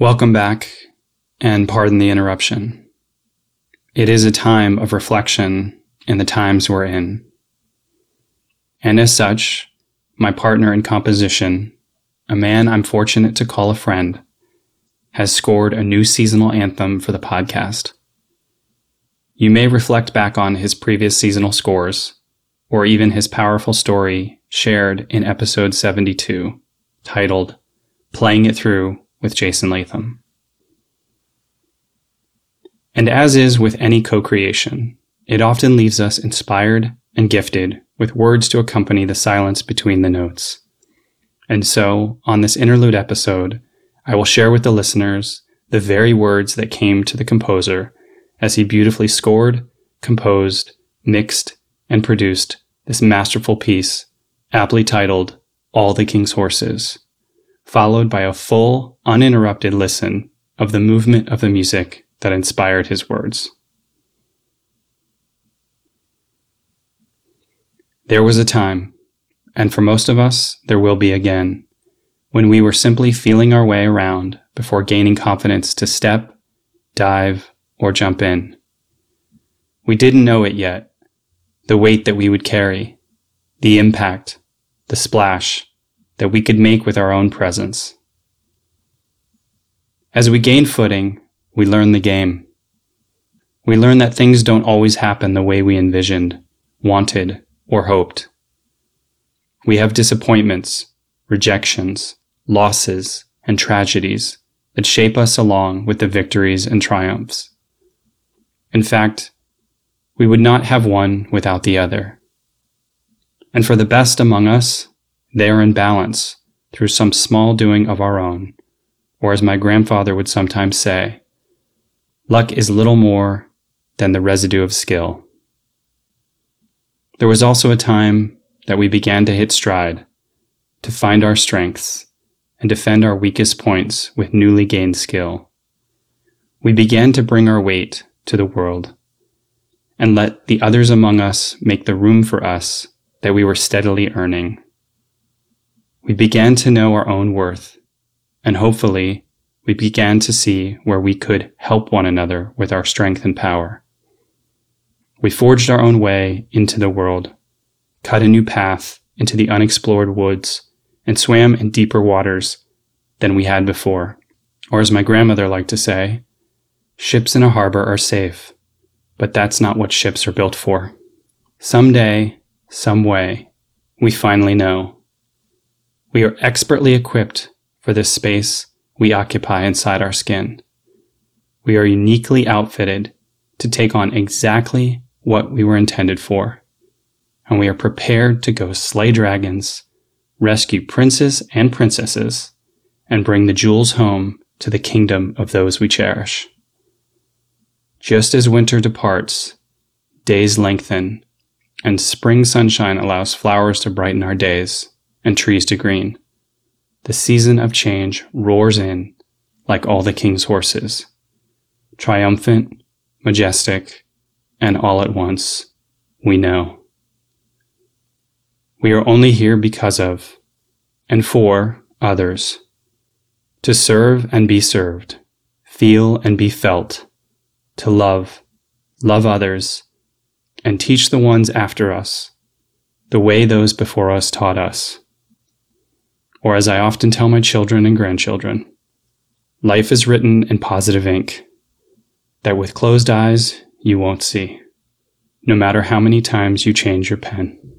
Welcome back, and pardon the interruption. It is a time of reflection in the times we're in. And as such, my partner in composition, a man I'm fortunate to call a friend, has scored a new seasonal anthem for the podcast. You may reflect back on his previous seasonal scores, or even his powerful story shared in episode 72, titled Playing It Through with Jason Latham. And as is with any co creation, it often leaves us inspired and gifted with words to accompany the silence between the notes. And so, on this interlude episode, I will share with the listeners the very words that came to the composer as he beautifully scored, composed, mixed, and produced this masterful piece, aptly titled All the King's Horses followed by a full, uninterrupted listen of the movement of the music that inspired his words. There was a time, and for most of us, there will be again, when we were simply feeling our way around before gaining confidence to step, dive, or jump in. We didn't know it yet, the weight that we would carry, the impact, the splash, that we could make with our own presence. As we gain footing, we learn the game. We learn that things don't always happen the way we envisioned, wanted, or hoped. We have disappointments, rejections, losses, and tragedies that shape us along with the victories and triumphs. In fact, we would not have one without the other. And for the best among us, they are in balance through some small doing of our own, or as my grandfather would sometimes say, luck is little more than the residue of skill. There was also a time that we began to hit stride, to find our strengths, and defend our weakest points with newly gained skill. We began to bring our weight to the world, and let the others among us make the room for us that we were steadily earning we began to know our own worth, and hopefully, we began to see where we could help one another with our strength and power. We forged our own way into the world, cut a new path into the unexplored woods, and swam in deeper waters than we had before. Or, as my grandmother liked to say, ships in a harbor are safe, but that's not what ships are built for. Someday, some way, we finally know we are expertly equipped for this space we occupy inside our skin. We are uniquely outfitted to take on exactly what we were intended for. And we are prepared to go slay dragons, rescue princes and princesses, and bring the jewels home to the kingdom of those we cherish. Just as winter departs, days lengthen, and spring sunshine allows flowers to brighten our days and trees to green. The season of change roars in like all the king's horses, triumphant, majestic, and all at once, we know. We are only here because of, and for, others, to serve and be served, feel and be felt, to love, love others, and teach the ones after us the way those before us taught us. Or as I often tell my children and grandchildren, life is written in positive ink that with closed eyes you won't see, no matter how many times you change your pen.